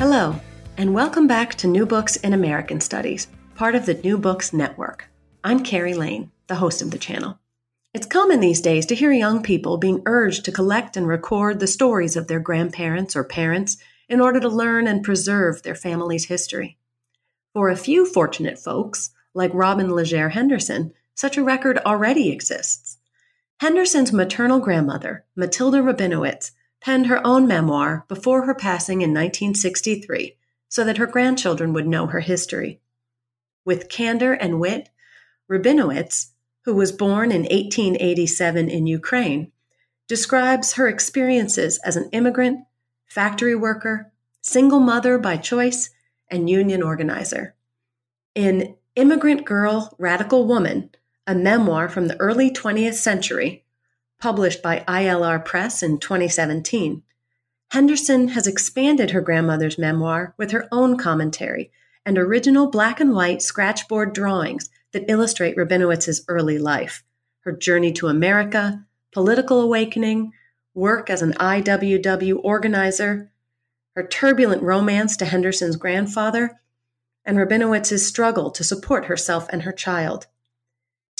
Hello, and welcome back to New Books in American Studies, part of the New Books Network. I'm Carrie Lane, the host of the channel. It's common these days to hear young people being urged to collect and record the stories of their grandparents or parents in order to learn and preserve their family's history. For a few fortunate folks, like Robbin Légère Henderson, such a record already exists. Henderson's maternal grandmother, Matilda Rabinowitz, penned her own memoir before her passing in 1963 so that her grandchildren would know her history. With candor and wit, Rabinowitz, who was born in 1887 in Ukraine, describes her experiences as an immigrant, factory worker, single mother by choice, and union organizer. In Immigrant Girl, Radical Woman, a memoir from the early 20th century, published by ILR Press in 2017. Henderson has expanded her grandmother's memoir with her own commentary and original black and white scratchboard drawings that illustrate Rabinowitz's early life, her journey to America, political awakening, work as an IWW organizer, her turbulent romance to Henderson's grandfather, and Rabinowitz's struggle to support herself and her child.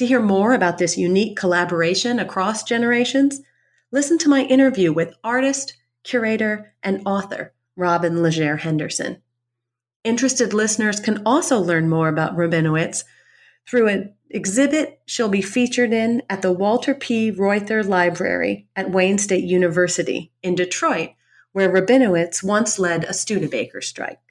To hear more about this unique collaboration across generations, listen to my interview with artist, curator, and author Robbin Légère Henderson. Interested listeners can also learn more about Rabinowitz through an exhibit she'll be featured in at the Walter P. Reuther Library at Wayne State University in Detroit, where Rabinowitz once led a Studebaker strike.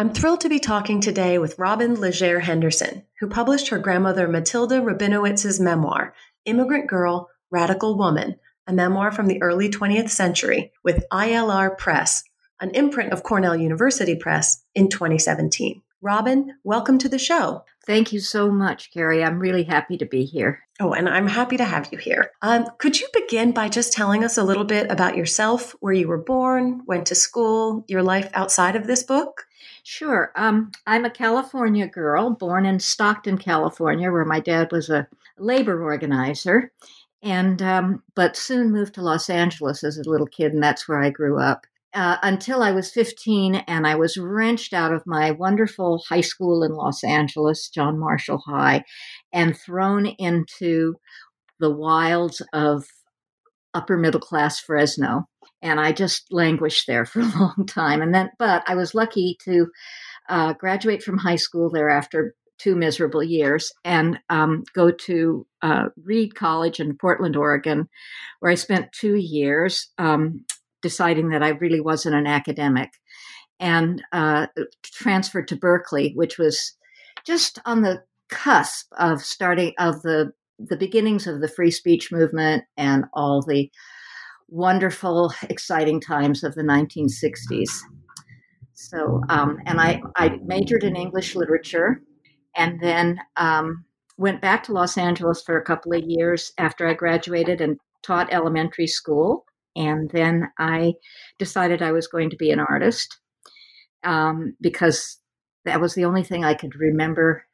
I'm thrilled to be talking today with Robbin Légère Henderson, who published her grandmother Matilda Rabinowitz's memoir, Immigrant Girl, Radical Woman, a memoir from the early 20th century with ILR Press, an imprint of Cornell University Press, in 2017. Robin, welcome to the show. Thank you so much, Carrie. I'm really happy to be here. Oh, and I'm happy to have you here. Um, could you begin by just telling us a little bit about yourself, where you were born, went to school, your life outside of this book? Sure. Um, I'm a California girl, born in Stockton, California, where my dad was a labor organizer, and um, but soon moved to Los Angeles as a little kid, and that's where I grew up. Uh, until I was 15, and I was wrenched out of my wonderful high school in Los Angeles, John Marshall High, and thrown into the wilds of upper middle class Fresno and I just languished there for a long time. And then, but I was lucky to uh, graduate from high school there after two miserable years and um, go to uh, Reed College in Portland, Oregon, where I spent two years um, deciding that I really wasn't an academic, and uh, transferred to Berkeley, which was just on the cusp of starting of the the beginnings of the free speech movement and all the wonderful, exciting times of the 1960s. So, um, and I, I majored in English literature and then um, went back to Los Angeles for a couple of years after I graduated and taught elementary school. And then I decided I was going to be an artist um, because that was the only thing I could remember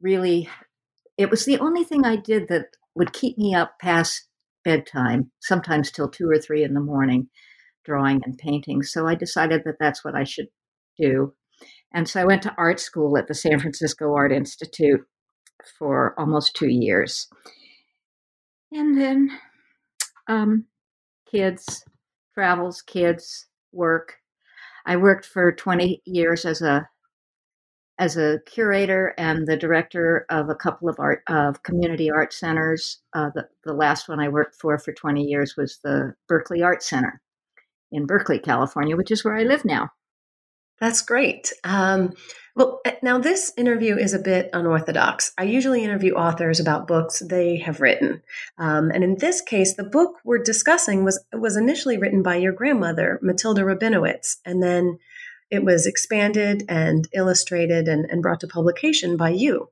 really. It was the only thing I did that would keep me up past bedtime, sometimes till two or three in the morning, drawing and painting. So I decided that that's what I should do. And so I went to art school at the San Francisco Art Institute for almost two years. And then um, kids, travels, kids, work. I worked for 20 years as a as a curator and the director of a couple of art of community art centers. Uh, the, the last one I worked for for 20 years was the Berkeley Art Center in Berkeley, California, which is where I live now. That's great. Um, well, eh, now this interview is a bit unorthodox. I usually interview authors about books they have written, um, and in this case, the book we're discussing was was initially written by your grandmother, Matilda Rabinowitz, and then it was expanded and illustrated and, and brought to publication by you.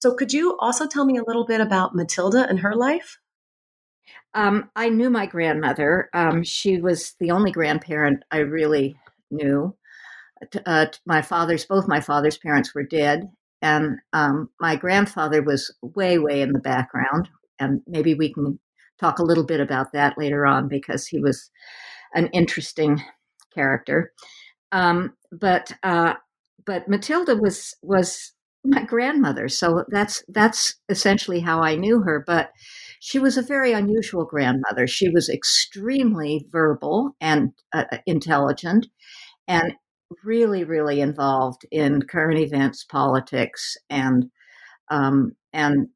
So, could you also tell me a little bit about Matilda and her life? Um, I knew my grandmother. Um, she was the only grandparent I really knew. Uh, my father's, both my father's parents were dead, and um, my grandfather was way, way in the background. And maybe we can talk a little bit about that later on because he was an interesting character. Um, but uh, but Matilda was was my grandmother, so that's that's essentially how I knew her. But she was a very unusual grandmother. She was extremely verbal and uh, intelligent, and really, really involved in current events, politics, and um, and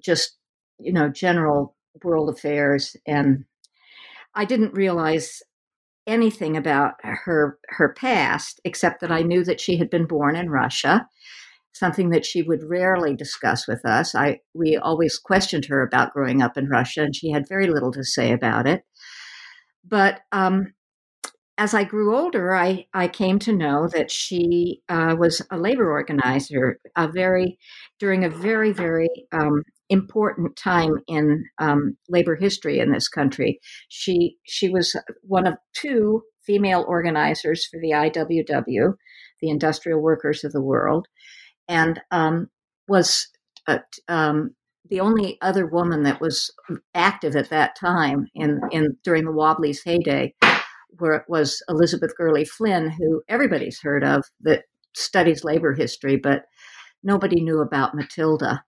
just you know general world affairs. And I didn't realize anything about her her past except that I knew that she had been born in Russia, something that she would rarely discuss with us. I we always questioned her about growing up in Russia, and she had very little to say about it. But um, as I grew older, I, I came to know that she uh, was a labor organizer, a very during a very very um, important time in um, labor history in this country. She she was one of two female organizers for the IWW, the Industrial Workers of the World, and um, was uh, um, the only other woman that was active at that time in, in during the Wobblies' heyday. Where it was Elizabeth Gurley Flynn, who everybody's heard of, that studies labor history, but nobody knew about Matilda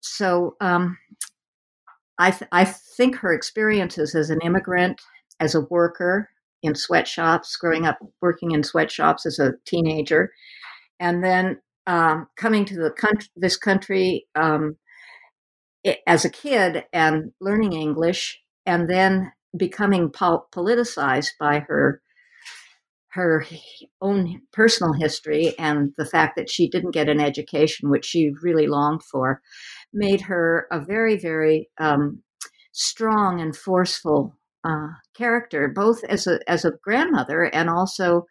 so um, I, th- I think her experiences as an immigrant, as a worker in sweatshops, growing up working in sweatshops as a teenager, and then um, coming to the country, this country um, it, as a kid and learning English, and then becoming pol- politicized by her her own personal history and the fact that she didn't get an education, which she really longed for, made her a very, very um, strong and forceful uh, character, both as a as a grandmother and also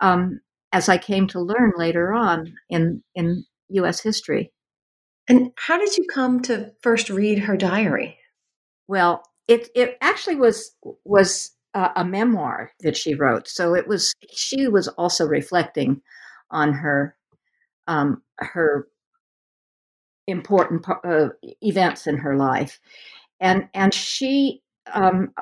um, as I came to learn later on in in U.S. history. And how did you come to first read her diary? Well, it it actually was was uh, a memoir that she wrote. So it was she was also reflecting on her um, her important uh, events in her life, and and she um,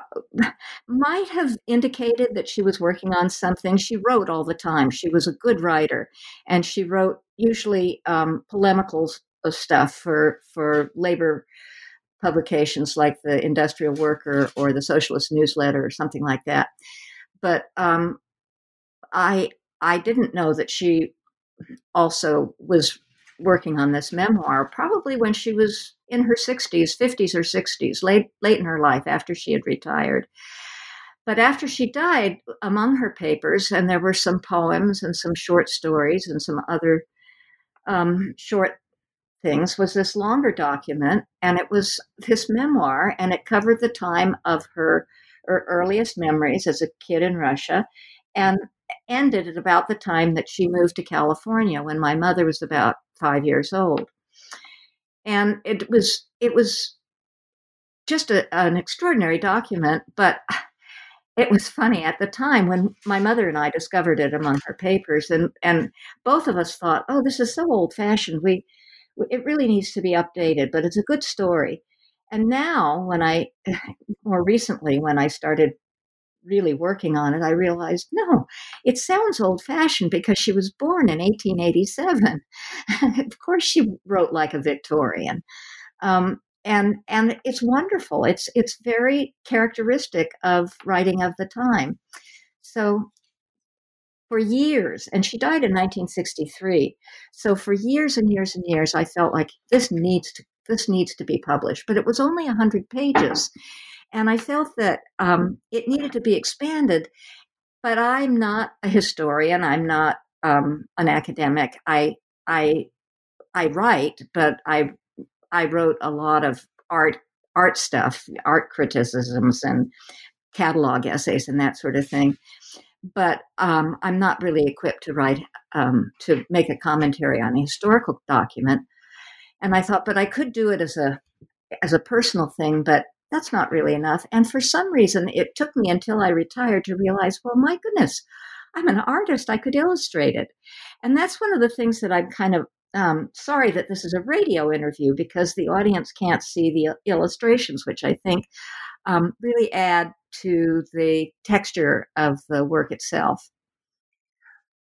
might have indicated that she was working on something. She wrote all the time. She was a good writer, and she wrote usually um, polemical stuff for for labor publications like the Industrial Worker or the Socialist Newsletter or something like that. But um, I I didn't know that she also was working on this memoir probably when she was in her 60s 50s or 60s late late in her life after she had retired. But after she died among her papers and there were some poems and some short stories and some other um, short things was this longer document, and it was this memoir, and it covered the time of her, her earliest memories as a kid in Russia, and ended at about the time that she moved to California when my mother was about five years old. And it was it was just a, an extraordinary document, but it was funny at the time when my mother and I discovered it among her papers, and and both of us thought, "Oh, this is so old fashioned. We it really needs to be updated, but it's a good story. And now, when I, more recently, when I started really working on it, I realized no, it sounds old fashioned because she was born in 1887. of course, she wrote like a Victorian. Um, and and it's wonderful. It's it's very characteristic of writing of the time. So for years and she died in 1963 so for years and years and years i felt like this needs to this needs to be published but it was only 100 pages and i felt that um, it needed to be expanded but i'm not a historian i'm not um, an academic i i i write but i i wrote a lot of art art stuff art criticisms and catalog essays and that sort of thing but um, I'm not really equipped to write um, to make a commentary on a historical document. And I thought, but I could do it as a as a personal thing, but that's not really enough. And for some reason, it took me until I retired to realize, well, my goodness, I'm an artist. I could illustrate it, and that's one of the things that I'm kind of um, sorry that this is a radio interview because the audience can't see the illustrations, which I think um, really add to the texture of the work itself.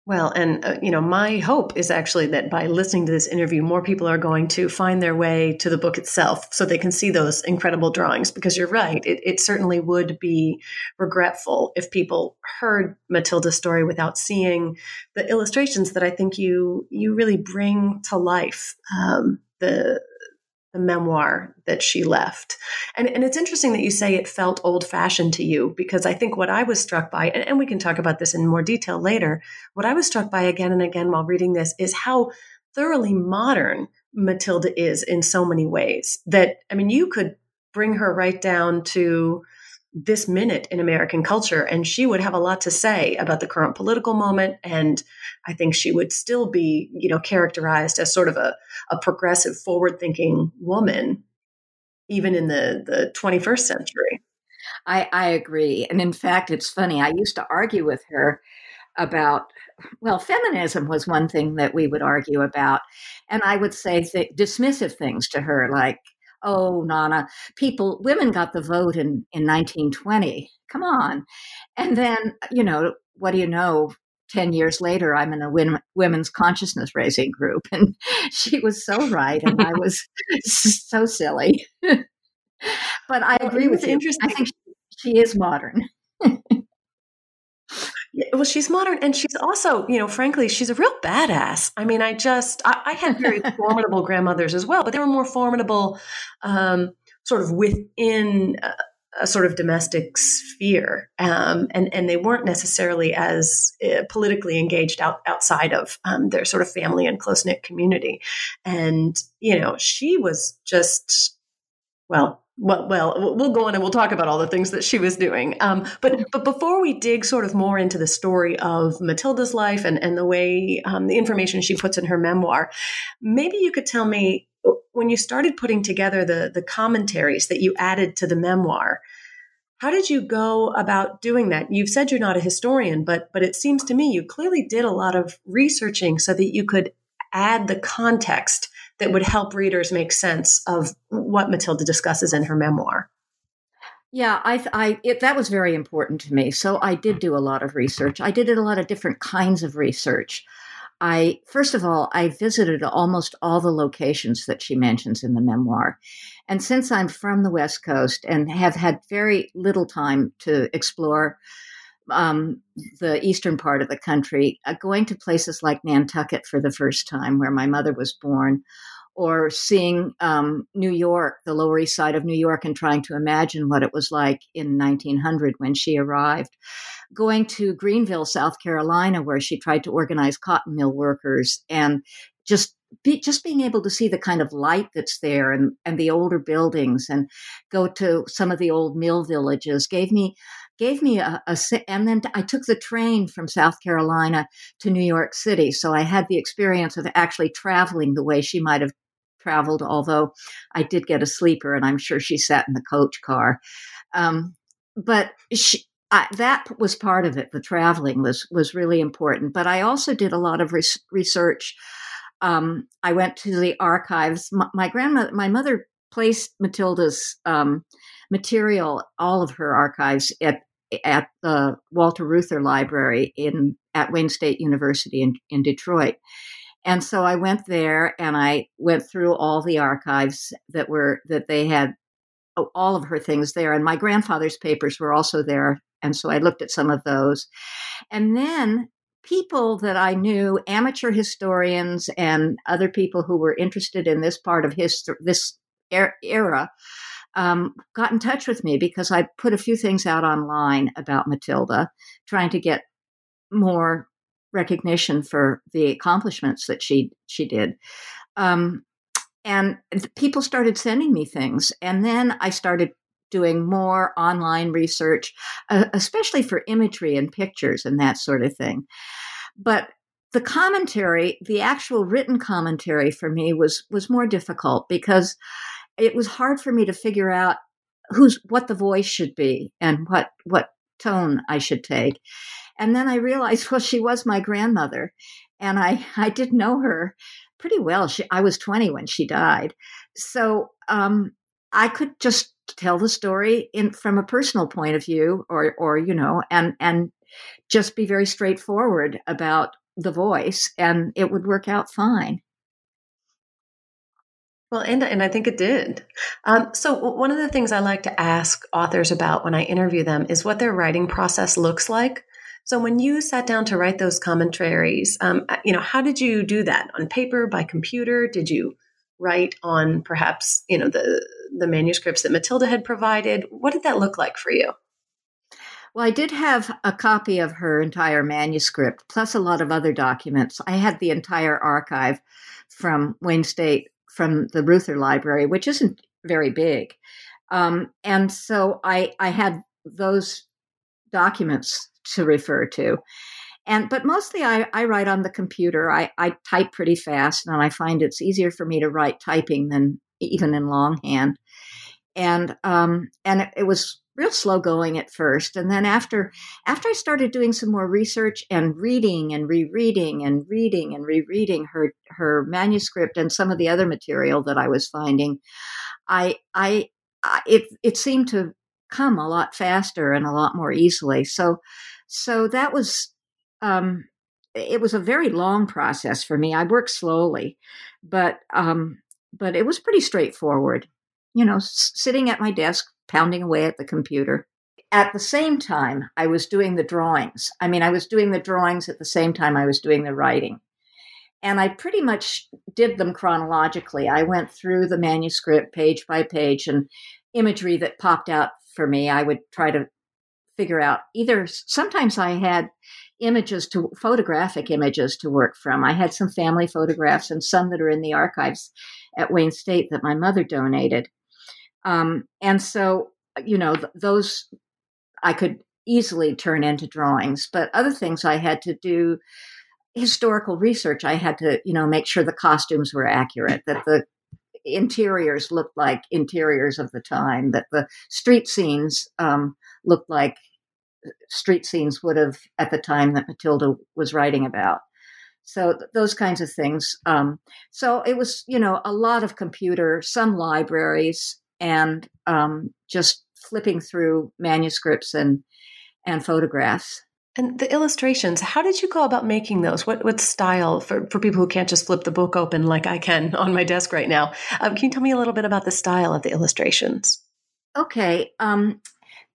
Well, and uh, you know, my hope is actually that by listening to this interview, more people are going to find their way to the book itself, so they can see those incredible drawings. Because you're right, it, it certainly would be regretful if people heard Matilda's story without seeing the illustrations that I think you you really bring to life. Um, the the memoir that she left. And, and it's interesting that you say it felt old fashioned to you because I think what I was struck by, and, and we can talk about this in more detail later, what I was struck by again and again while reading this is how thoroughly modern Matilda is in so many ways that, I mean, you could bring her right down to this minute in American culture, and she would have a lot to say about the current political moment. And I think she would still be, you know, characterized as sort of a, a progressive, forward-thinking woman, even in the the 21st century. I, I agree, and in fact, it's funny. I used to argue with her about well, feminism was one thing that we would argue about, and I would say th- dismissive things to her, like oh, Nana, people, women got the vote in, in 1920. Come on. And then, you know, what do you know? 10 years later, I'm in a women's consciousness raising group. And she was so right. And I was so silly. but I agree with you. I think she, she is modern. Well, she's modern and she's also, you know, frankly, she's a real badass. I mean, I just, I, I had very formidable grandmothers as well, but they were more formidable um, sort of within a, a, sort of domestic sphere. Um, and, and they weren't necessarily as uh, politically engaged out, outside of um, their sort of family and close knit community. And, you know, she was just, well, well, well, we'll go on and we'll talk about all the things that she was doing. Um, but but before we dig sort of more into the story of Matilda's life and and the way um, the information she puts in her memoir, maybe you could tell me when you started putting together the the commentaries that you added to the memoir. How did you go about doing that? You've said you're not a historian, but but it seems to me you clearly did a lot of researching so that you could add the context that would help readers make sense of what Matilda discusses in her memoir. Yeah, I, I it, that was very important to me. So I did do a lot of research. I did a lot of different kinds of research. I first of all, I visited almost all the locations that she mentions in the memoir. And since I'm from the West Coast and have had very little time to explore um, the eastern part of the country, uh, going to places like Nantucket for the first time, where my mother was born, or seeing um, New York, the Lower East Side of New York, and trying to imagine what it was like in 1900 when she arrived. Going to Greenville, South Carolina, where she tried to organize cotton mill workers, and just be, just being able to see the kind of light that's there and, and the older buildings and go to some of the old mill villages gave me gave me a, a, and then I took the train from South Carolina to New York City. So I had the experience of actually traveling the way she might have traveled, although I did get a sleeper and I'm sure she sat in the coach car. Um, but she, I, that was part of it. The traveling was was really important. But I also did a lot of res- research. Um, I went to the archives. My, my grandmother, my mother placed Matilda's um, material, all of her archives at at the Walter Reuther Library in at Wayne State University in, in Detroit. And so I went there and I went through all the archives that were that they had all of her things there and my grandfather's papers were also there and so I looked at some of those. And then people that I knew, amateur historians and other people who were interested in this part of history this er, era um, got in touch with me because I put a few things out online about Matilda, trying to get more recognition for the accomplishments that she she did. Um, and people started sending me things, and then I started doing more online research, uh, especially for imagery and pictures and that sort of thing. But the commentary, the actual written commentary for me was was more difficult because it was hard for me to figure out who's what the voice should be and what what tone I should take. And then I realized, well, she was my grandmother, and I I did know her pretty well. She I was twenty when she died, so um, I could just tell the story in from a personal point of view or or you know and and just be very straightforward about the voice and it would work out fine well, and, and I think it did. Um, so, one of the things I like to ask authors about when I interview them is what their writing process looks like. So, when you sat down to write those commentaries, um, you know, how did you do that? On paper, by computer? Did you write on perhaps, you know, the the manuscripts that Matilda had provided? What did that look like for you? Well, I did have a copy of her entire manuscript, plus a lot of other documents. I had the entire archive from Wayne State from the Reuther Library, which isn't very big. Um, and so I, I had those documents to refer to. And but mostly I, I write on the computer. I, I type pretty fast and I find it's easier for me to write typing than even in longhand. And um, and it, it was real slow going at first. And then after after i started doing some more research and reading and rereading and reading and rereading her her manuscript and some of the other material that i was finding i i, I it it seemed to come a lot faster and a lot more easily. So so that was um it was a very long process for me. I worked slowly but um but it was pretty straightforward. You know s- sitting at my desk pounding away at the computer. At the same time, I was doing the drawings. I mean, I was doing the drawings at the same time I was doing the writing. And I pretty much did them chronologically. I went through the manuscript page by page and imagery that popped out for me. I would try to figure out either sometimes I had images to photographic images to work from. I had some family photographs and some that are in the archives at Wayne State that my mother donated. Um, and so, you know, th- those I could easily turn into drawings, but other things I had to do historical research. I had to, you know, make sure the costumes were accurate, that the interiors looked like interiors of the time, that the street scenes um, looked like street scenes would have at the time that Matilda was writing about. So th- those kinds of things. Um, so it was, you know, a lot of computer, some libraries, and um, just flipping through manuscripts and and photographs. And the illustrations, how did you go about making those? What what style for, for people who can't just flip the book open like I can on my desk right now? Um, can you tell me a little bit about the style of the illustrations? Okay, um,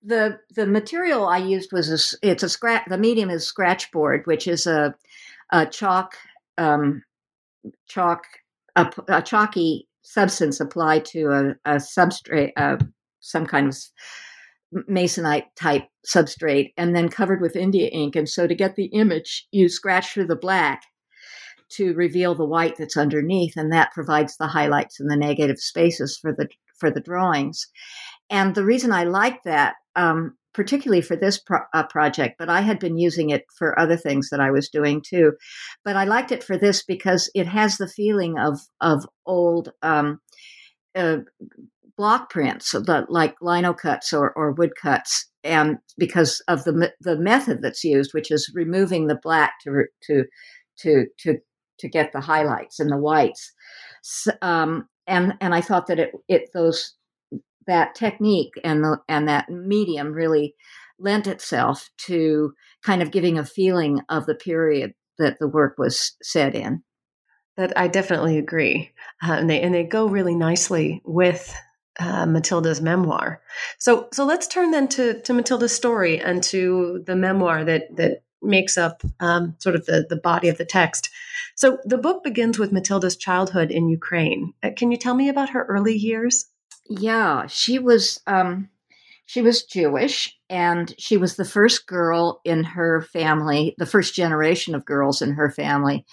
the the material I used was a, it's a scratch. The medium is scratchboard, which is a a chalk um, chalk a, a chalky substance applied to a, a substrate, uh, some kind of masonite type substrate, and then covered with India ink. And so to get the image, you scratch through the black to reveal the white that's underneath, and that provides the highlights and the negative spaces for the for the drawings. And the reason I like that um, particularly for this pro- uh, project, but I had been using it for other things that I was doing too. But I liked it for this because it has the feeling of of old um, uh, block prints, the, like lino cuts or, or wood cuts, and because of the the method that's used, which is removing the black to to to to to get the highlights and the whites. So, um, and and I thought that it it those that technique and the and that medium really lent itself to kind of giving a feeling of the period that the work was set in. That I definitely agree, uh, and they and they go really nicely with uh, Matilda's memoir. So so let's turn then to to Matilda's story and to the memoir that that makes up um, sort of the the body of the text. So the book begins with Matilda's childhood in Ukraine. Uh, can you tell me about her early years? Yeah, she was um, she was Jewish, and she was the first girl in her family, the first generation of girls in her family,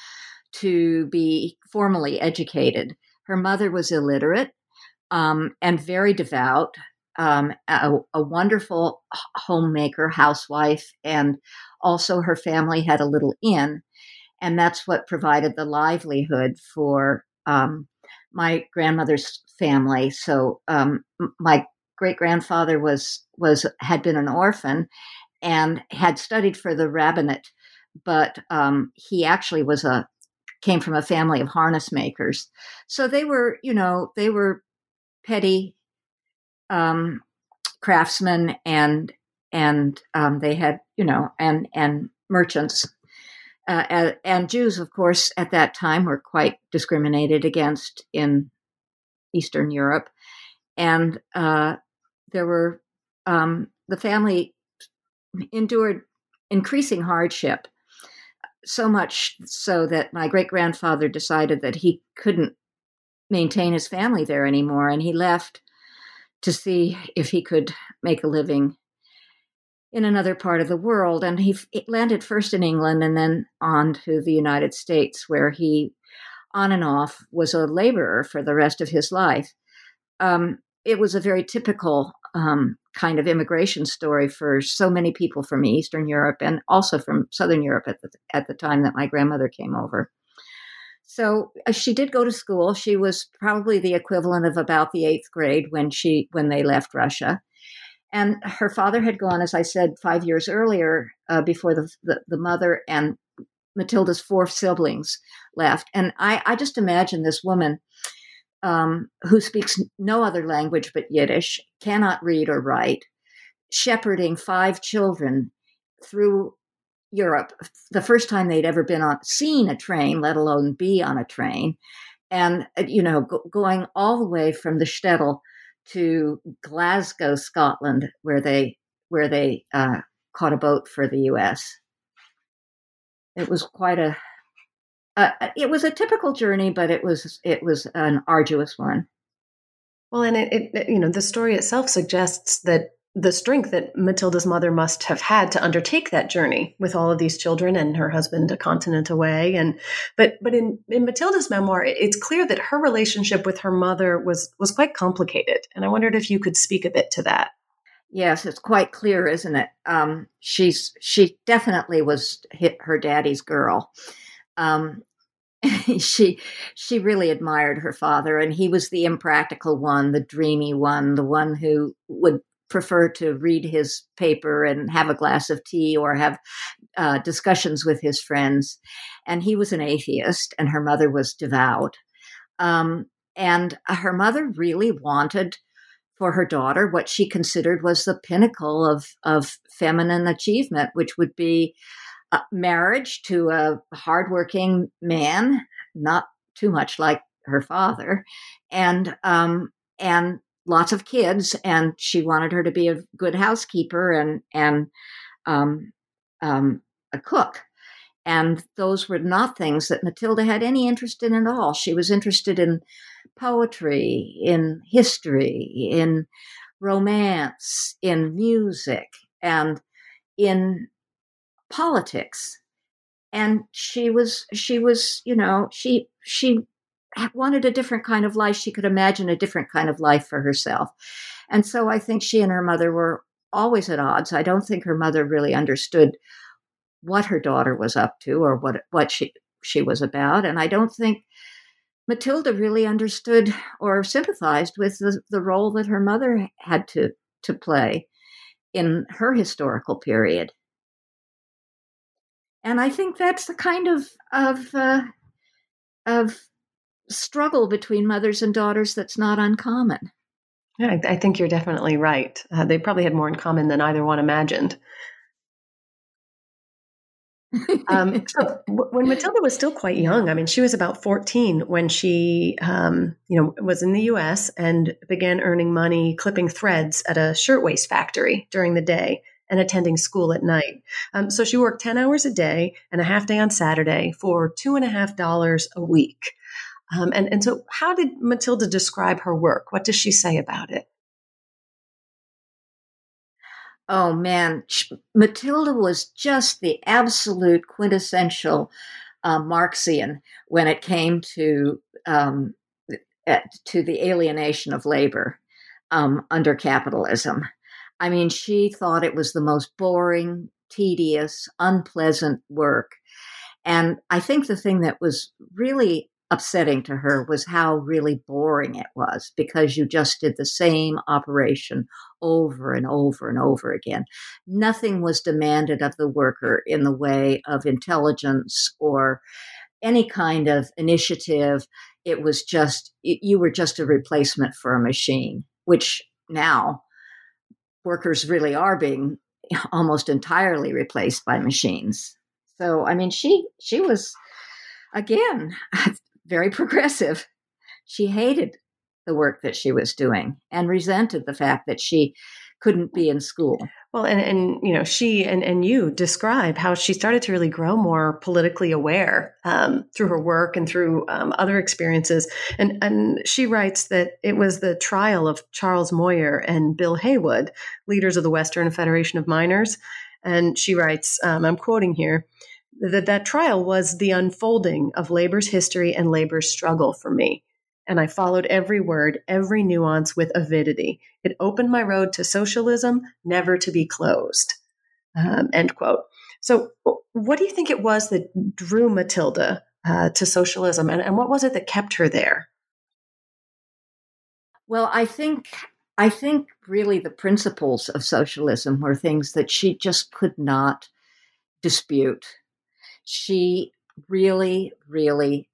to be formally educated. Her mother was illiterate um, and very devout, um, a, a, wonderful homemaker, housewife, and also her family had a little inn, and that's what provided the livelihood for um, my grandmother's family. So um, my great grandfather was was had been an orphan and had studied for the rabbinate, but um, he actually was a came from a family of harness makers. So they were, you know, they were petty um, craftsmen and and um, they had you know and and merchants uh, and, Jews, of course, at that time were quite discriminated against in Eastern Europe, and uh, there were um, the family endured increasing hardship, so much so that my great grandfather decided that he couldn't maintain his family there anymore, and he left to see if he could make a living in another part of the world. And he landed first in England and then on to the United States, where he, on and off, was a laborer for the rest of his life. Um, it was a very typical um, kind of immigration story for so many people from Eastern Europe and also from Southern Europe at the, at the time that my grandmother came over. So uh, she did go to school. She was probably the equivalent of about the eighth grade when she when they left Russia. And her father had gone, as I said, five years earlier, uh, before the, the, the mother and Matilda's four siblings left. And I, I just imagine this woman um, who speaks no other language but Yiddish, cannot read or write, shepherding five children through Europe, the first time they'd ever been on seen a train, let alone be on a train, and uh, you know, go, going all the way from the shtetl to Glasgow, Scotland, where they where they uh, caught a boat for the U.S. It was quite a uh, it was a typical journey, but it was it was an arduous one. Well, and it, it you know the story itself suggests that the strength that Matilda's mother must have had to undertake that journey with all of these children and her husband a continent away. And but but in, in Matilda's memoir, it's clear that her relationship with her mother was was quite complicated. And I wondered if you could speak a bit to that. Yes, it's quite clear, isn't it? Um, she's she definitely was her daddy's girl. Um, she she really admired her father, and he was the impractical one, the dreamy one, the one who would prefer to read his paper and have a glass of tea or have uh, discussions with his friends. And he was an atheist, and her mother was devout. Um, and her mother really wanted for her daughter what she considered was the pinnacle of, of feminine achievement, which would be uh, marriage to a hardworking man, not too much like her father, and um, and lots of kids, and she wanted her to be a good housekeeper and and um, um, a cook. And those were not things that Matilda had any interest in at all. She was interested in poetry, in history, in romance, in music, and in politics. And she was, she was, you know, she she wanted a different kind of life. She could imagine a different kind of life for herself. And so I think she and her mother were always at odds. I don't think her mother really understood what her daughter was up to or what what she she was about. And I don't think Matilda really understood or sympathized with the, the role that her mother had to to play in her historical period. And I think that's the kind of of uh, of struggle between mothers and daughters that's not uncommon. Yeah, I, I think you're definitely right. Uh, they probably had more in common than either one imagined. um, so when Matilda was still quite young, I mean, she was about 14 when she, um, you know, was in the U.S. and began earning money clipping threads at a shirtwaist factory during the day and attending school at night. Um, so she worked 10 hours a day and a half day on Saturday for two and a half dollars a week. Um, and, and so, how did Matilda describe her work? What does she say about it? Oh man, Matilda was just the absolute quintessential uh, Marxian when it came to um, to the alienation of labor um, under capitalism. I mean, she thought it was the most boring, tedious, unpleasant work. And I think the thing that was really upsetting to her was how really boring it was because you just did the same operation over and over and over again. Nothing was demanded of the worker in the way of intelligence or any kind of initiative. It was just, you were just a replacement for a machine, which now workers really are being almost entirely replaced by machines. So, I mean, she she was again very progressive. She hated the work that she was doing and resented the fact that she couldn't be in school. Well, and, and you know, she and, and you describe how she started to really grow more politically aware um, through her work and through um, other experiences. And and she writes that it was the trial of Charles Moyer and Bill Haywood, leaders of the Western Federation of Miners. And she writes, um, I'm quoting here, that that trial was the unfolding of labor's history and labor's struggle for me and I followed every word, every nuance with avidity. It opened my road to socialism, never to be closed. Um, end quote. So, what do you think it was that drew Matilda uh, to socialism, and, and what was it that kept her there? Well, I think I think really the principles of socialism were things that she just could not dispute. She really, really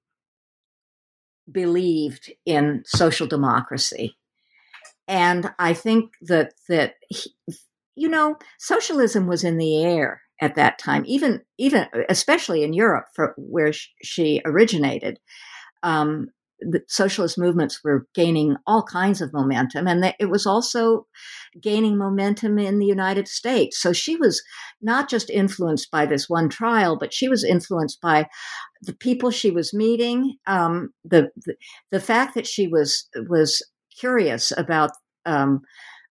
believed in social democracy. And I think that that he, you know socialism was in the air at that time, even even especially in Europe, for where she originated. Um, the socialist movements were gaining all kinds of momentum, and it was also gaining momentum in the United States. So she was not just influenced by this one trial, but she was influenced by the people she was meeting, um, the, the, the fact that she was was curious about. Um,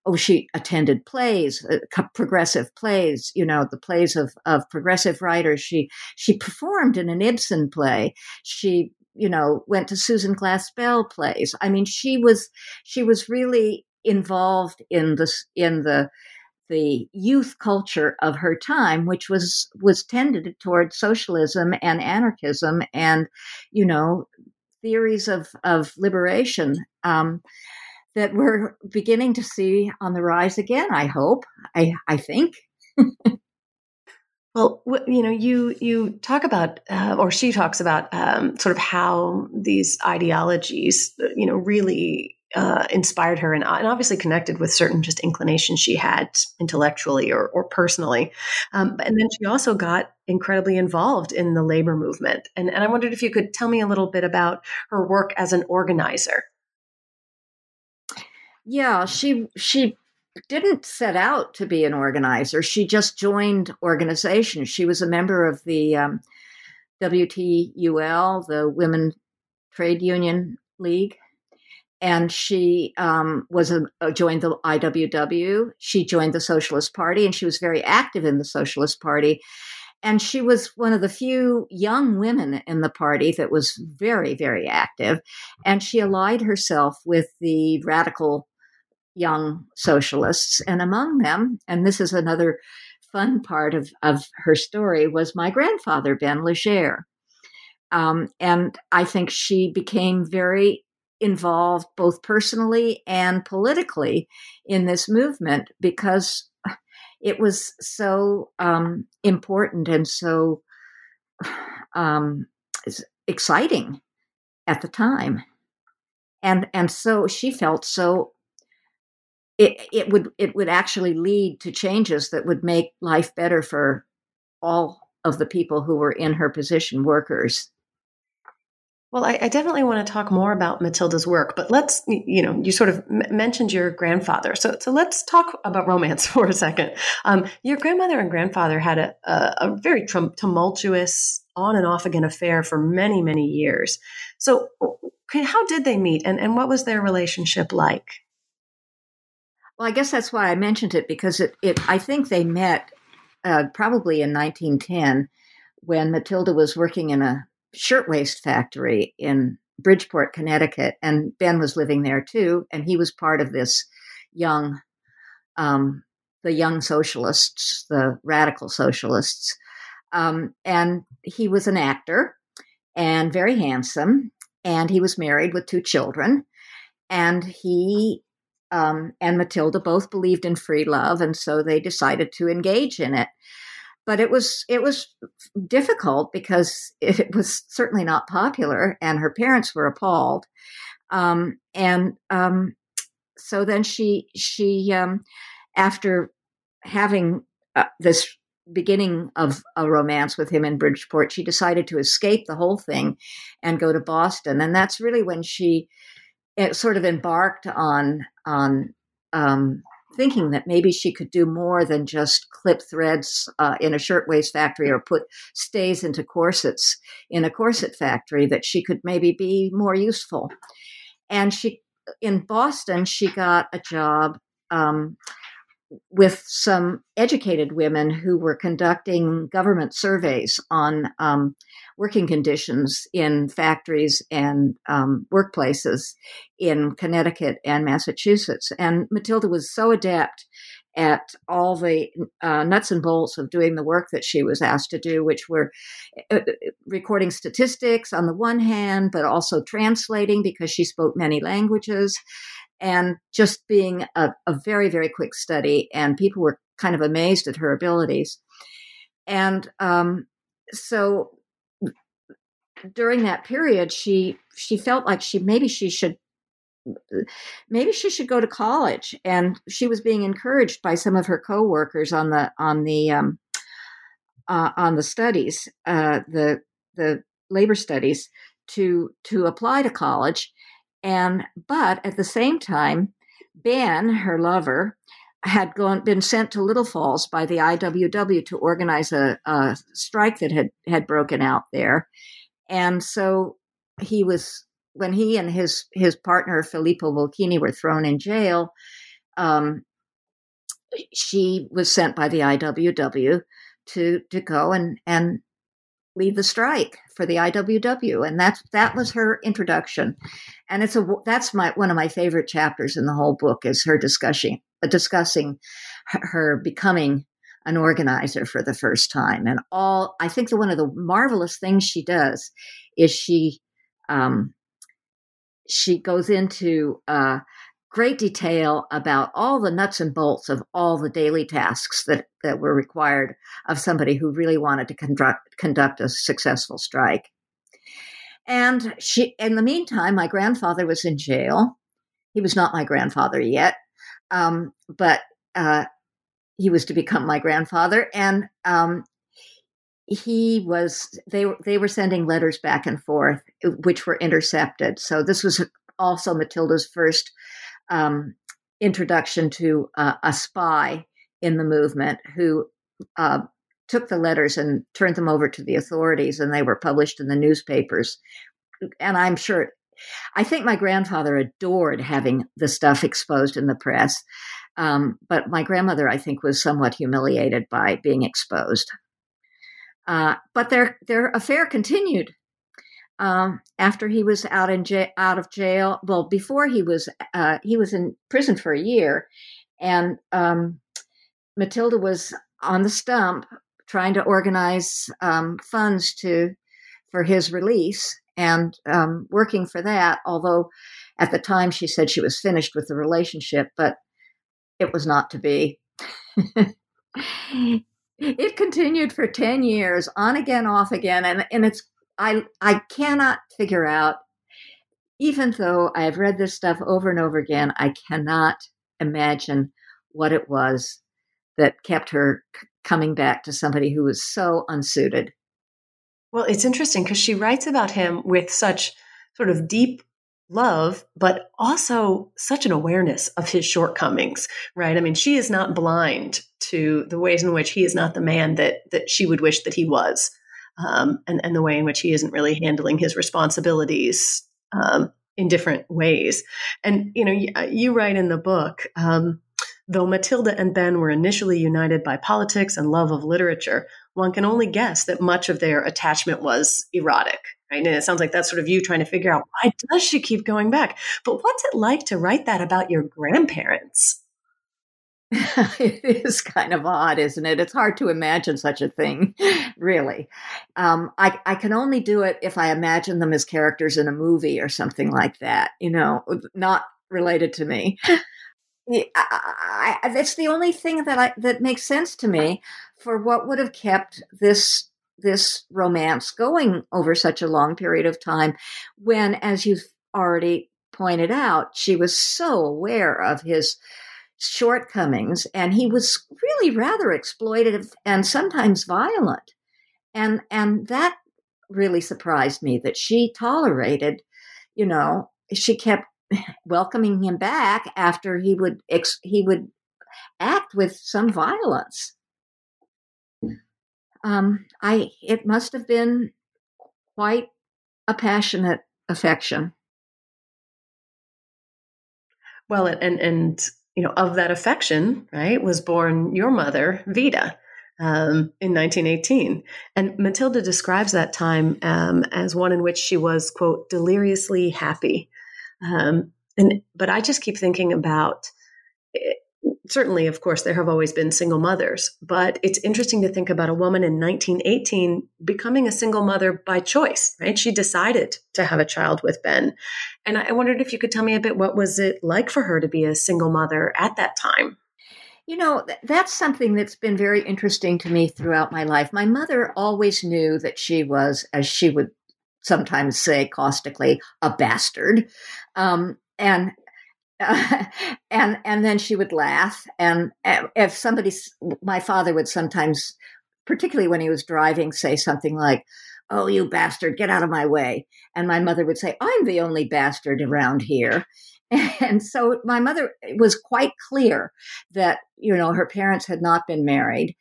oh, she attended plays, uh, progressive plays, you know, the plays of, of progressive writers. She, she performed in an Ibsen play. She you know, went to Susan Glaspell plays. I mean, she was she was really involved in this in the the youth culture of her time, which was was tended toward socialism and anarchism, and you know, theories of of liberation um, that we're beginning to see on the rise again. I hope. I I think. Well, you know, you you talk about, uh, or she talks about, um, sort of how these ideologies, uh, you know, really uh, inspired her and, and, obviously connected with certain just inclinations she had intellectually or, or personally. Um, and then she also got incredibly involved in the labor movement. And, and I wondered if you could tell me a little bit about her work as an organizer. Yeah, she she didn't set out to be an organizer. She just joined organizations. She was a member of the um, WTUL, the Women Trade Union League, and she um, was a, a, joined the IWW. She joined the Socialist Party, and she was very active in the Socialist Party. And she was one of the few young women in the party that was very, very active. And she allied herself with the radical young socialists. And among them, and this is another fun part of, of her story, was my grandfather, Ben Legere. Um, and I think she became very involved both personally and politically in this movement because it was so um, important and so um, exciting at the time and and so she felt so it, it would it would actually lead to changes that would make life better for all of the people who were in her position, workers. Well, I, I, definitely want to talk more about Matilda's work, but let's, you know, you sort of m- mentioned your grandfather. So, so let's talk about romance for a second. Um, your grandmother and grandfather had a, a, a very tumultuous, on and off again affair for many, many years. So, how did they meet and, and what was their relationship like? Well, I guess that's why I mentioned it because it, it I think they met uh, probably in 1910 when Matilda was working in a shirtwaist factory in Bridgeport, Connecticut, and Ben was living there too, and he was part of this young, um, the young socialists, the radical socialists, um, and he was an actor and very handsome, and he was married with two children, and he um, and Matilda both believed in free love, and so they decided to engage in it. But it was it was difficult because it was certainly not popular, and her parents were appalled. Um, and um, so then she she um, after having uh, this beginning of a romance with him in Bridgeport, she decided to escape the whole thing and go to Boston, and that's really when she eh, sort of embarked on on um, thinking that maybe she could do more than just clip threads uh, in a shirtwaist factory or put stays into corsets in a corset factory, that she could maybe be more useful. And she, in Boston, she got a job um, with some educated women who were conducting government surveys on um, working conditions in factories and um, workplaces in Connecticut and Massachusetts. And Matilda was so adept at all the uh, nuts and bolts of doing the work that she was asked to do, which were uh, uh, recording statistics on the one hand, but also translating because she spoke many languages and just being a, a very, very quick study. And people were kind of amazed at her abilities. And um, so during that period, she she felt like she maybe she should maybe she should go to college, and she was being encouraged by some of her coworkers on the on the um, uh, on the studies, uh, the the labor studies, to to apply to college, and but at the same time, Ben, her lover, had gone been sent to Little Falls by the IWW to organize a, a strike that had had broken out there, and so he was when he and his his partner Filippo Bocchini were thrown in jail. Um, she was sent by the IWW to to go and and lead the strike for the IWW, and that's that was her introduction, and it's a that's my one of my favorite chapters in the whole book is her discussing discussing her becoming an organizer for the first time. And all I think that one of the marvelous things she does is she um, she goes into uh, great detail about all the nuts and bolts of all the daily tasks that, that were required of somebody who really wanted to conduct, conduct a successful strike. And she, in the meantime, my grandfather was in jail. He was not my grandfather yet, um, but uh, he was to become my grandfather, and um, he was they were they were sending letters back and forth, which were intercepted. So this was also Matilda's first um, introduction to uh, a spy in the movement who uh, took the letters and turned them over to the authorities, and they were published in the newspapers. And I'm sure, I think my grandfather adored having the stuff exposed in the press. Um, but my grandmother, I think, was somewhat humiliated by being exposed. Uh, but their their affair continued um, after he was out in j- out of jail. Well, before he was uh, he was in prison for a year, and um, Matilda was on the stump trying to organize um, funds to for his release and um, working for that. Although at the time she said she was finished with the relationship, but it was not to be. it continued for 10 years, on again, off again. And, and it's, I, I cannot figure out, even though I have read this stuff over and over again, I cannot imagine what it was that kept her c- coming back to somebody who was so unsuited. Well, it's interesting because she writes about him with such sort of deep love, but also such an awareness of his shortcomings, right? I mean, she is not blind to the ways in which he is not the man that that she would wish that he was, um, and and the way in which he isn't really handling his responsibilities um, in different ways. And you know, you, you write in the book. Um, Though Matilda and Ben were initially united by politics and love of literature, one can only guess that much of their attachment was erotic. Right? And it sounds like that's sort of you trying to figure out why does she keep going back? But what's it like to write that about your grandparents? it is kind of odd, isn't it? It's hard to imagine such a thing, really. Um, I, I can only do it if I imagine them as characters in a movie or something like that, you know, not related to me. I, I, that's the only thing that I that makes sense to me for what would have kept this this romance going over such a long period of time when as you've already pointed out, she was so aware of his shortcomings and he was really rather exploitative and sometimes violent. And and that really surprised me that she tolerated, you know, she kept welcoming him back after he would ex- he would act with some violence. Um, I it must have been quite a passionate affection. Well, and and you know of that affection, right, was born your mother, Vita, um, in 1918. And Matilda describes that time um, as one in which she was quote deliriously happy. Um, and but I just keep thinking about eh, certainly, of course, there have always been single mothers, but it's interesting to think about a woman in 1918 becoming a single mother by choice, right? She decided to have a child with Ben. And I wondered if you could tell me a bit what was it like for her to be a single mother at that time? You know, that's something that's been very interesting to me throughout my life. My mother always knew that she was, as she would sometimes say caustically, a bastard. Um, and and and then she would laugh. And if somebody my father would sometimes particularly when he was driving say something like oh you bastard get out of my way. And my mother would say i'm the only bastard around here. And so my mother was quite clear that you know her parents had not been married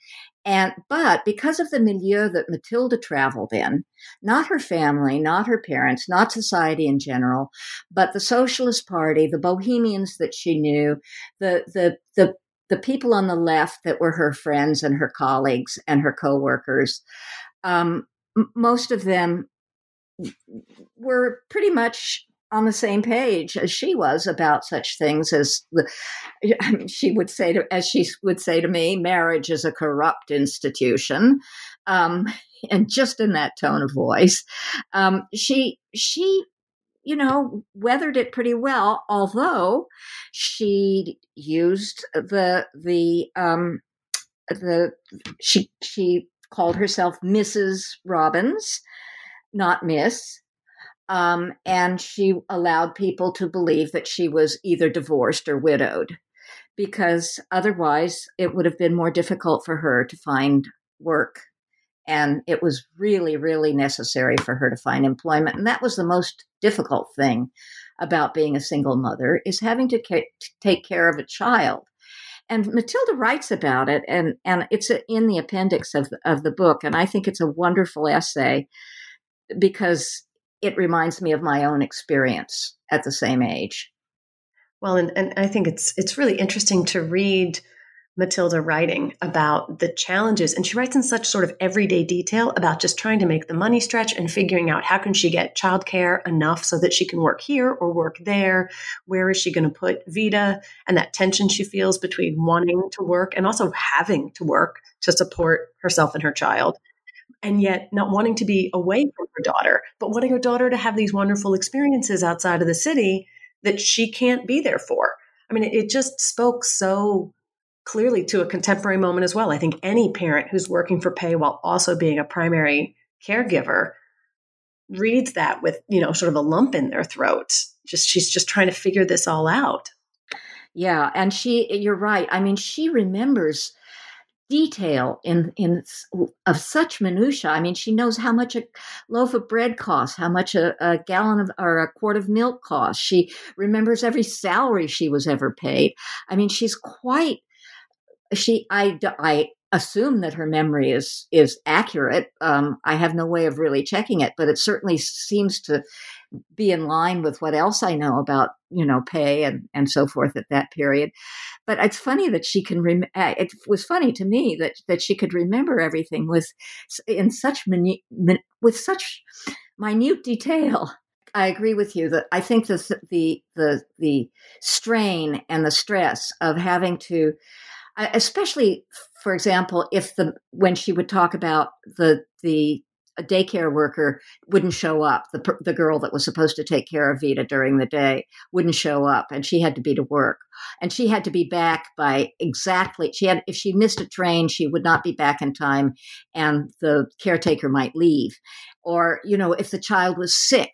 and but because of the milieu that Matilda traveled in, not her family, not her parents, not society in general, but the Socialist Party, the Bohemians that she knew, the the the the people on the left that were her friends and her colleagues and her coworkers, um, most of them were pretty much on the same page as she was about such things as the, I mean, she would say to, as she would say to me, marriage is a corrupt institution. Um, and just in that tone of voice, um, she, she, you know, weathered it pretty well, although she used the, the, um, the, she, she called herself Mrs. Robbins, not Miss um, and she allowed people to believe that she was either divorced or widowed, because otherwise it would have been more difficult for her to find work. And it was really, really necessary for her to find employment. And that was the most difficult thing about being a single mother is having to ca- take care of a child. And Matilda writes about it, and, and it's in the appendix of of the book. And I think it's a wonderful essay because it reminds me of my own experience at the same age. Well, and, and I think it's it's really interesting to read Matilda writing about the challenges and she writes in such sort of everyday detail about just trying to make the money stretch and figuring out how can she get childcare enough so that she can work here or work there where is she going to put Vita? and that tension she feels between wanting to work and also having to work to support herself and her child and yet not wanting to be away from her daughter, but wanting her daughter to have these wonderful experiences outside of the city that she can't be there for. I mean, it, just spoke so clearly to a contemporary moment as well. I think any parent who's working for pay while also being a primary caregiver reads that with, you know, sort of a lump in their throat. Just she's just trying to figure this all out. Yeah, and she you're right. I mean, she remembers detail in in of such minutia. I mean, she knows how much a loaf of bread costs, how much a, a, gallon of or a quart of milk costs. She remembers every salary she was ever paid. I mean, she's quite she. I I assume that her memory is is accurate. Um, I have no way of really checking it, but it certainly seems to be in line with what else I know about you know pay and and so forth at that period. But it's funny that she can. Rem- uh, it was funny to me that that she could remember everything with in such minu- min- with such minute detail. I agree with you that I think the the the the strain and the stress of having to, especially for example, if the when she would talk about the the a daycare worker wouldn't show up. The, the girl that was supposed to take care of Vita during the day wouldn't show up, and she had to be to work. And she had to be back by exactly. She had if she missed a train, she would not be back in time, and the caretaker might leave. Or you know, if the child was sick,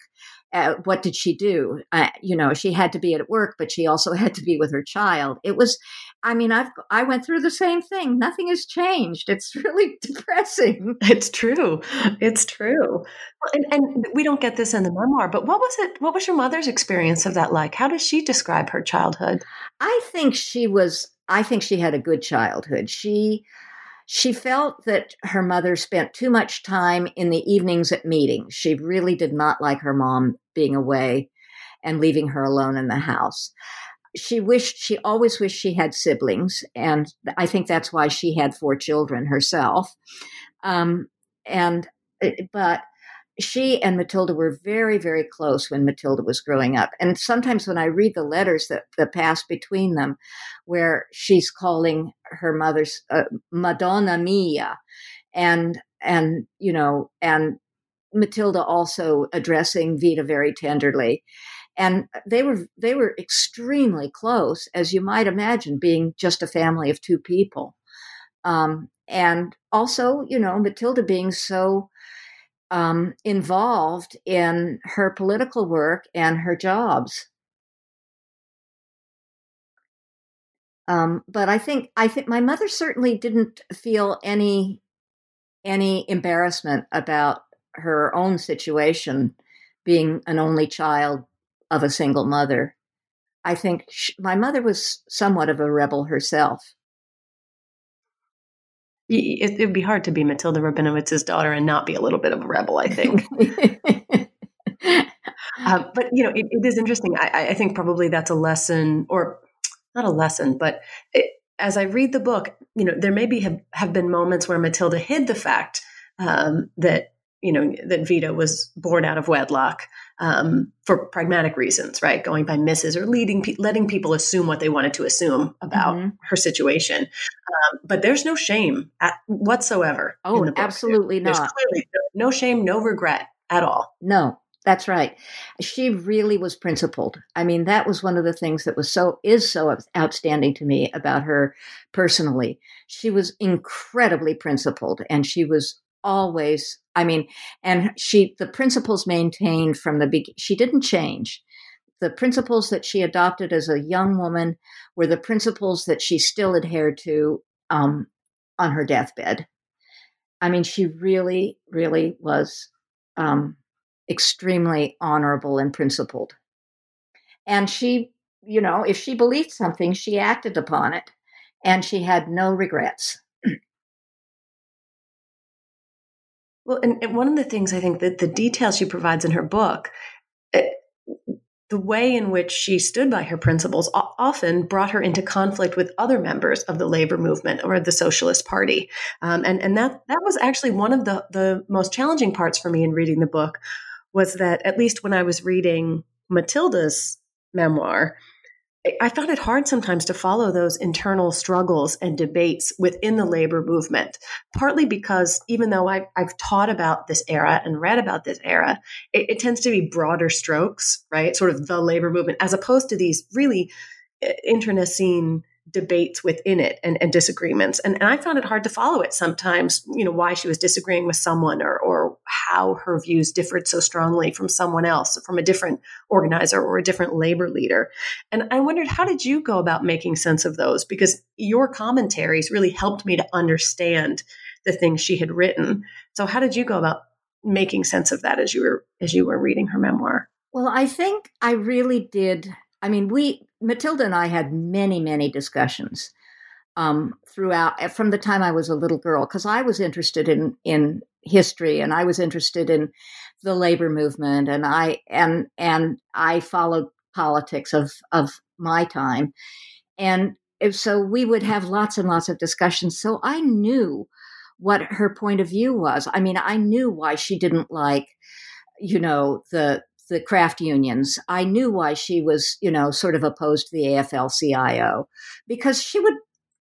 uh, what did she do? Uh, you know, she had to be at work, but she also had to be with her child. It was, I mean, I've I went through the same thing. Nothing has changed. It's really depressing. It's true. It's true. And, and we don't get this in the memoir, but what was it? What was your mother's experience of that like? How does she describe her childhood? I think she was. I think she had a good childhood. She she felt that her mother spent too much time in the evenings at meetings. She really did not like her mom being away and leaving her alone in the house. She wished, she always wished she had siblings. And I think that's why she had four children herself. Um, and, eh, but she and Matilda were very, very close when Matilda was growing up. And sometimes when I read the letters that, that pass between them, where she's calling her mother's uh, Madonna Mia, and and you know, and Matilda also addressing Vita very tenderly, and they were they were extremely close, as you might imagine, being just a family of two people, um, and also you know Matilda being so um, involved in her political work and her jobs. Um, but I think I think my mother certainly didn't feel any any embarrassment about her own situation, being an only child of a single mother. I think she, my mother was somewhat of a rebel herself it would be hard to be Matilda Rabinowitz's daughter and not be a little bit of a rebel, I think. uh, but, you know, it, it is interesting. I, I, think probably that's a lesson, or not a lesson, but it, as I read the book, you know, there maybe have, have been moments where Matilda hid the fact um, that, you know, that Vita was born out of wedlock um, for pragmatic reasons, right? Going by misses or leading, letting people assume what they wanted to assume about mm-hmm. her situation. Um, but there's no shame at, whatsoever. Oh, absolutely there's, not. There's clearly no shame, no regret at all. No, that's right. She really was principled. I mean, that was one of the things that was so is so outstanding to me about her personally. She was incredibly principled and she was always i mean and she the principles maintained from the beginning she didn't change. The principles that she adopted as a young woman were the principles that she still adhered to um, on her deathbed. I mean she really really was um, extremely honorable and principled. And she you know if she believed something she acted upon it and she had no regrets Well, and, and, one of the things I think that the details she provides in her book, it, eh, the way in which she stood by her principles often brought her into conflict with other members of the labor movement or the Socialist Party, um, and and that that was actually one of the the most challenging parts for me in reading the book, was that at least when I was reading Matilda's memoir, I found it hard sometimes to follow those internal struggles and debates within the labor movement, partly because even though I've, I've taught about this era and read about this era, it, it, tends to be broader strokes, right? Sort of the labor movement, as opposed to these really uh, internecine debates within it and, and disagreements. And, and, I found it hard to follow it sometimes, you know, why she was disagreeing with someone or, or how her views differed so strongly from someone else, from a different organizer or a different labor leader. And I wondered, how did you go about making sense of those? Because your commentaries really helped me to understand the things she had written. So how did you go about making sense of that as you were as you were reading her memoir? Well, I think I really did. I mean, we Matilda and I had many, many discussions um, throughout eh, from the time I was a little girl because I was interested in in history and I was interested in the labor movement and I and and I followed politics of of my time. And so we would have lots and lots of discussions. So I knew what her point of view was. I mean I knew why she didn't like you know the the craft unions. I knew why she was, you know, sort of opposed to the AFL CIO because she would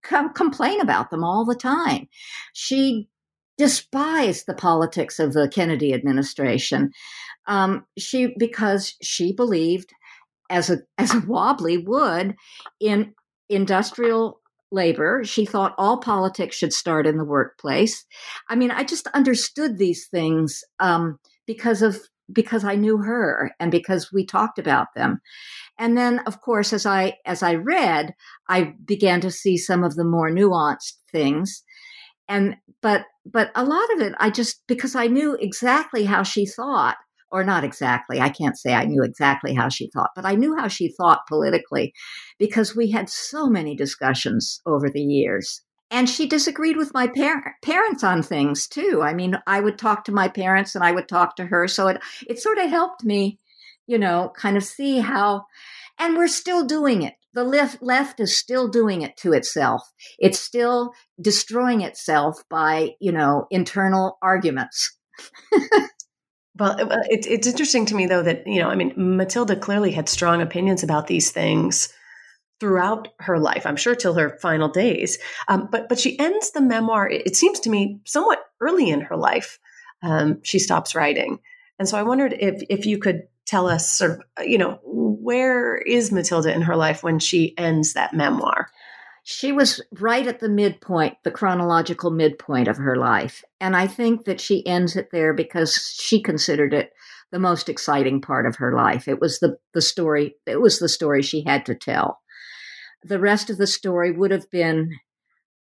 come complain about them all the time. She despised the politics of the Kennedy administration. Um, she because she believed, as a as a wobbly would, in industrial labor. She thought all politics should start in the workplace. I mean, I just understood these things um, because of because I knew her and because we talked about them. And then, of course, as I as I read, I began to see some of the more nuanced things. And but but a lot of it, I just because I knew exactly how she thought, or not exactly. I can't say I knew exactly how she thought, but I knew how she thought politically because we had so many discussions over the years and she disagreed with my par- parents on things too. I mean, I would talk to my parents and I would talk to her. So it, it sort of helped me, you know, kind of see how, and we're still doing it. The left, left is still doing it to itself. It's still destroying itself by, you know, internal arguments. well, it's, it's interesting to me though that, you know, I mean, Matilda clearly had strong opinions about these things throughout her life, I'm sure till her final days. Um, but but she ends the memoir. It, seems to me somewhat early in her life. Um, she stops writing, and so I wondered if if you could tell us, sort of, uh, you know, where is Matilda in her life when she ends that memoir? She was right at the midpoint, the chronological midpoint of her life, and I think that she ends it there because she considered it the most exciting part of her life. It was the the story. It was the story she had to tell the rest of the story would have been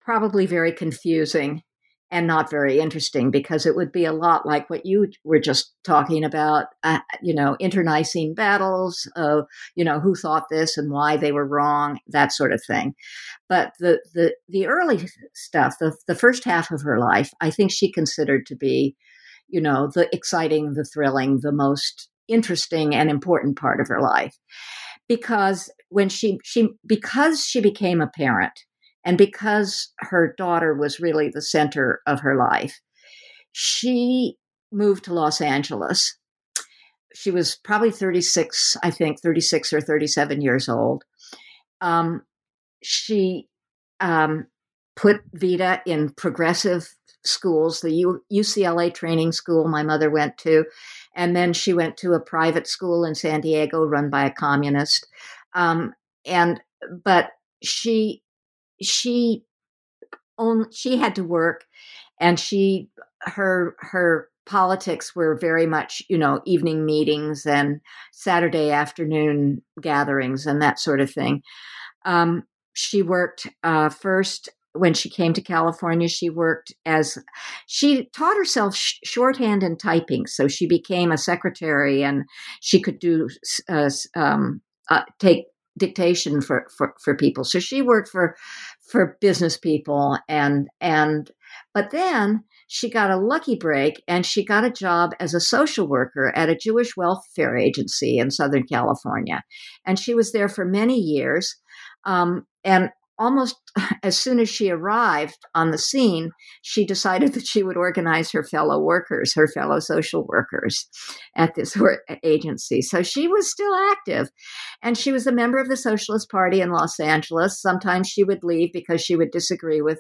probably very confusing and not very interesting because it would be a lot like what you were just talking about uh, you know internecine battles of you know who thought this and why they were wrong that sort of thing. But the the the early stuff the the first half of her life i think she considered to be you know the exciting the thrilling the most interesting and important part of her life. Because when she she because she became a parent and because her daughter was really the center of her life she moved to los angeles. She was probably 36 i think 36 or 37 years old. Um, she um, put Vita in progressive schools the U- ucla training school my mother went to. And then she went to a private school in san diego run by a communist. Um, and but she she only she had to work, and she her her politics were very much you know evening meetings and Saturday afternoon gatherings and that sort of thing. Um, she worked uh, first when she came to California, she worked as she taught herself sh- shorthand and typing. So she became a secretary and she could do uh, um, uh, take dictation for, for, for people. So she worked for for business people and and but then she got a lucky break and she got a job as a social worker at a Jewish welfare agency in Southern California. And she was there for many years. Um, and almost as soon as she arrived on the scene, she decided that she would organize her fellow workers, her fellow social workers at this agency. So she was still active. And she was a member of the Socialist Party in Los Angeles. Sometimes she would leave because she would disagree with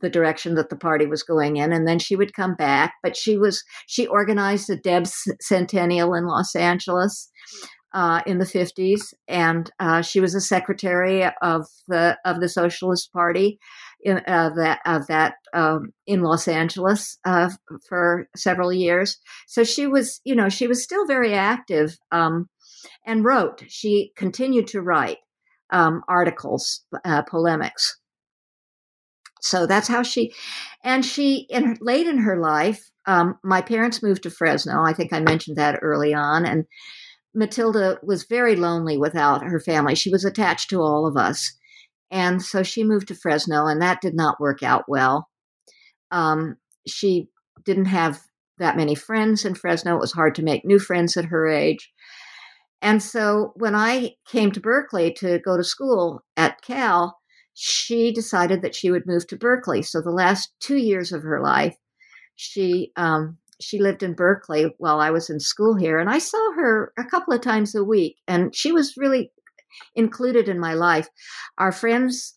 the direction that the party was going in and then she would come back but she was she organized the debs centennial in los angeles uh, in the 50s, and uh, she was a secretary of the of the Socialist Party in uh, that of that um, in Los Angeles uh, for several years. So she was, you know, she was still very active um, and wrote. She continued to write um, articles, uh, polemics. So that's how she, and she in her, late in her life. Um, my parents moved to Fresno. I think I mentioned that early on, and Matilda was very lonely without her family. She was attached to all of us. And so she moved to Fresno, and that did not work out well. Um, she didn't have that many friends in Fresno. It was hard to make new friends at her age. And so when I came to Berkeley to go to school at Cal, she decided that she would move to Berkeley. So the last two years of her life, she um, she lived in Berkeley while I was in school here, and I saw her a couple of times a week, and she was really included in my life. Our friends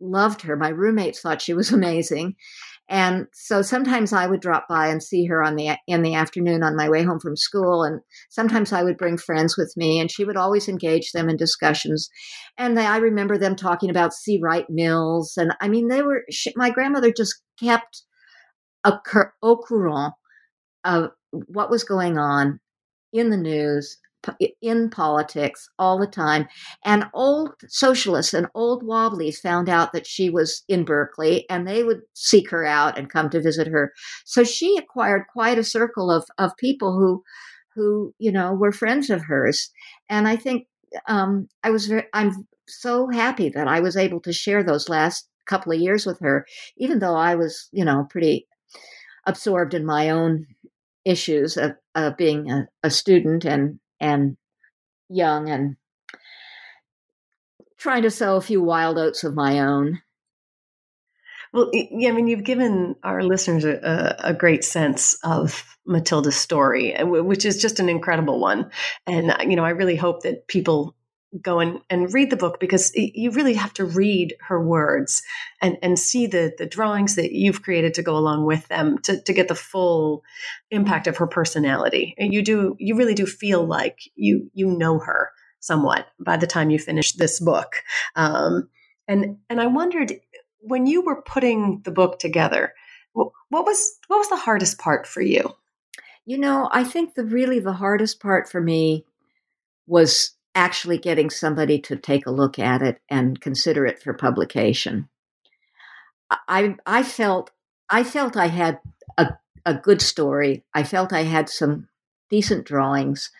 loved her. My roommates thought she was amazing. And so sometimes I would drop by and see her on the in the afternoon on my way home from school, and sometimes I would bring friends with me, and she would always engage them in discussions. And I remember them talking about C. Wright Mills, and I mean, they were. She, my grandmother just kept a au courant of what was going on in the news, in politics all the time. And old socialists and old wobblies found out that she was in Berkeley and they would seek her out and come to visit her. So she acquired quite a circle of, of people who, who, you know, were friends of hers. And I think um, I was very, I'm so happy that I was able to share those last couple of years with her, even though I was, you know, pretty absorbed in my own issues of, of being a, a student and and young and trying to sow a few wild oats of my own. Well, yeah, I mean, you've given our listeners a, a, great sense of Matilda's story, uh, which is just an incredible one. And, uh, you know, I really hope that people go and, and read the book because you really have to read her words and, and see the, the drawings that you've created to go along with them to, to get the full impact of her personality. You do, you really do feel like you, you know her somewhat by the time you finish this book. Um, and, and I wondered when you were putting the book together, what was, what was the hardest part for you? You know, I think the really the hardest part for me was actually getting somebody to take a look at it and consider it for publication. I I felt I felt I had a a good story. I felt I had some decent drawings.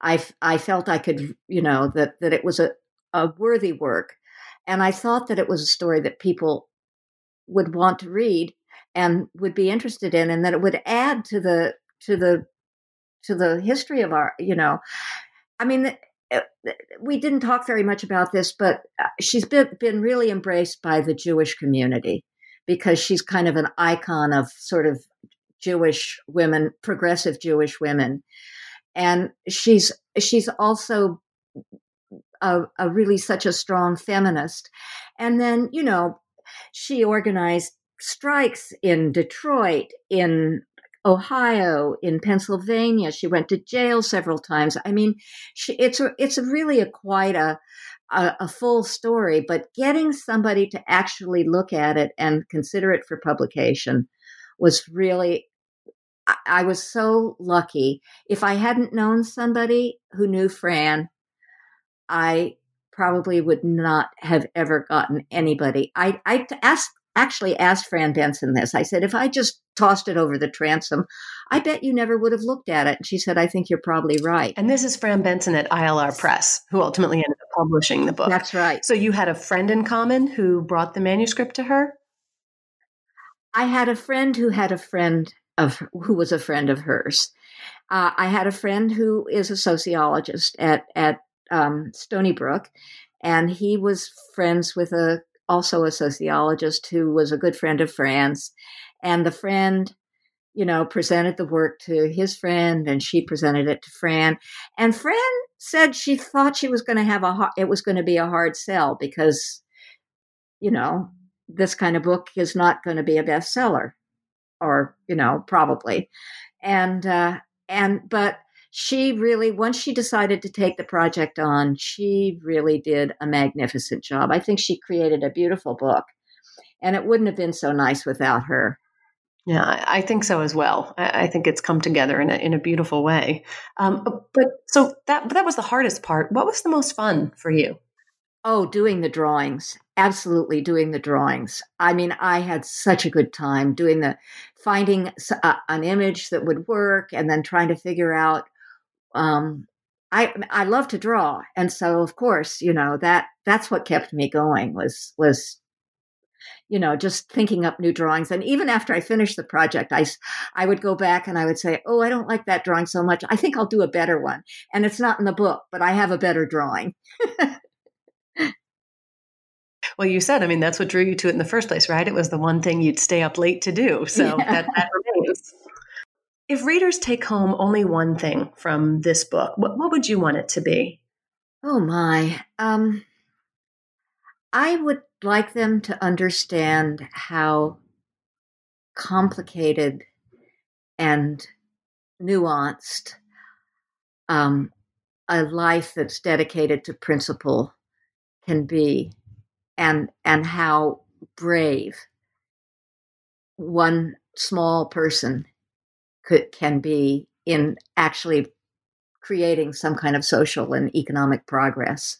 I I felt I could you know that that it was a a worthy work, and I thought that it was a story that people would want to read and would be interested in, and that it would add to the to the to the history of our you know. I mean, we didn't talk very much about this, but uh, she's been, been really embraced by the Jewish community because she's kind of an icon of sort of Jewish women, progressive Jewish women. And she's she's also a, a really such a strong feminist. And then, you know, she organized strikes in Detroit, in Ohio, in Pennsylvania. She went to jail several times. I mean, she, it's a, it's a really a quite a, a, a full story. But getting somebody to actually look at it and consider it for publication was really. I, I was so lucky. If I hadn't known somebody who knew Fran, I probably would not have ever gotten anybody. I, I asked actually asked Fran Benson this. I said, if I just tossed it over the transom, I bet you never would have looked at it. And she said, I think you're probably right. And this is Fran Benson at ILR Press, who ultimately ended up publishing the book. That's right. So you had a friend in common who brought the manuscript to her? I had a friend who had a friend of who was a friend of hers. Uh, I had a friend who is a sociologist at at um, Stony Brook, and he was friends with a also a sociologist who was a good friend of Fran's. And the friend, you know, presented the work to his friend and she presented it to Fran. And Fran said she thought she was going to have a, it was going to be a hard sell because, you know, this kind of book is not going to be a bestseller or, you know, probably. And, uh, and, but she really, once she decided to take the project on, she really did a magnificent job. I think she created a beautiful book, and it wouldn't have been so nice without her. Yeah, I think so as well. I think it's come together in a in a beautiful way. Um, but so that that was the hardest part. What was the most fun for you? Oh, doing the drawings. Absolutely doing the drawings. I mean, I had such a good time doing the finding a, an image that would work and then trying to figure out um, I I love to draw, and so of course, you know that that's what kept me going was was you know just thinking up new drawings and even after i finished the project i i would go back and i would say oh i don't like that drawing so much. I think i'll do a better one. And it's not in the book but i have a better drawing. Well you said i mean that's what drew you to it in the first place right? It was the one thing you'd stay up late to do so yeah. that, that remains if readers take home only one thing from this book, what, what would you want it to be? Oh my. Um, I would like them to understand how complicated and nuanced um, a life that's dedicated to principle can be, and and how brave one small person could can be in actually creating some kind of social and economic progress.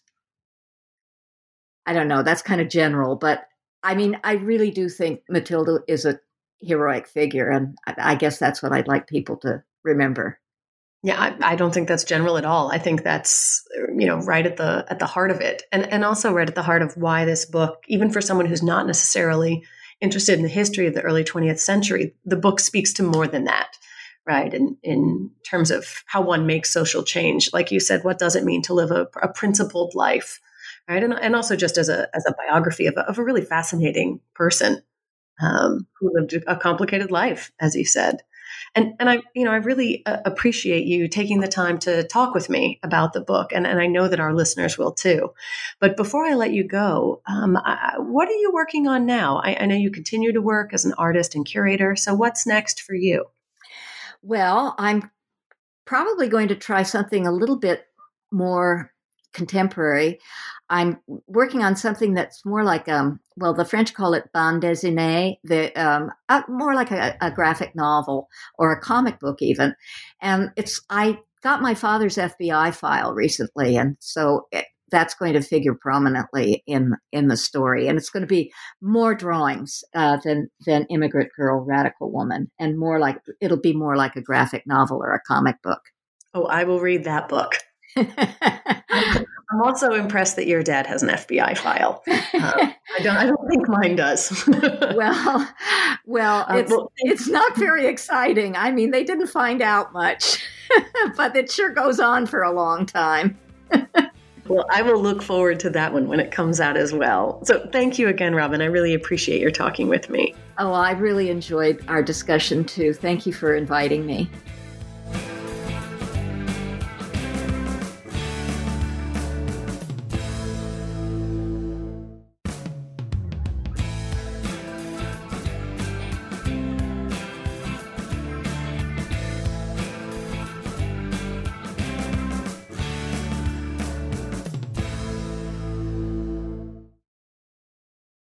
I don't know, that's kind of general, but I mean, I really do think Matilda is a heroic figure, and I guess that's what I'd like people to remember. Yeah, I, I, don't think that's general at all. I think that's uh, you know right at the at the heart of it, and and also right at the heart of why this book, even for someone who's not necessarily interested in the history of the early 20th century, the book speaks to more than that, right? In in terms of how one makes social change, like you said, what does it mean to live a, a principled life, right? And and also just as a as a biography of a, of a really fascinating person um, who lived a complicated life, as you said. And and I you know I really uh, appreciate you taking the time to talk with me about the book, and and I know that our listeners will too. But before I let you go, um, I, what are you working on now? I, I know you continue to work as an artist and curator. So what's next for you? Well, I'm probably going to try something a little bit more contemporary. I'm working on something that's more like um well the French call it bande dessinée, the um uh, more like a, a, graphic novel or a comic book even, and it's I got my father's FBI file recently, and so it, that's going to figure prominently in in the story, and it's going to be more drawings uh, than than immigrant girl, radical woman, and more like it'll be more like a graphic novel or a comic book. Oh, I will read that book. I'm also impressed that your dad has an FBI file. Uh, I don't. I don't think mine does. well, well, uh, it's well, it's not very exciting. I mean, they didn't find out much, but it sure goes on for a long time. Well, I will look forward to that one when it comes out as well. So, thank you again, Robbin. I really appreciate your talking with me. Oh, I really enjoyed our discussion too. Thank you for inviting me.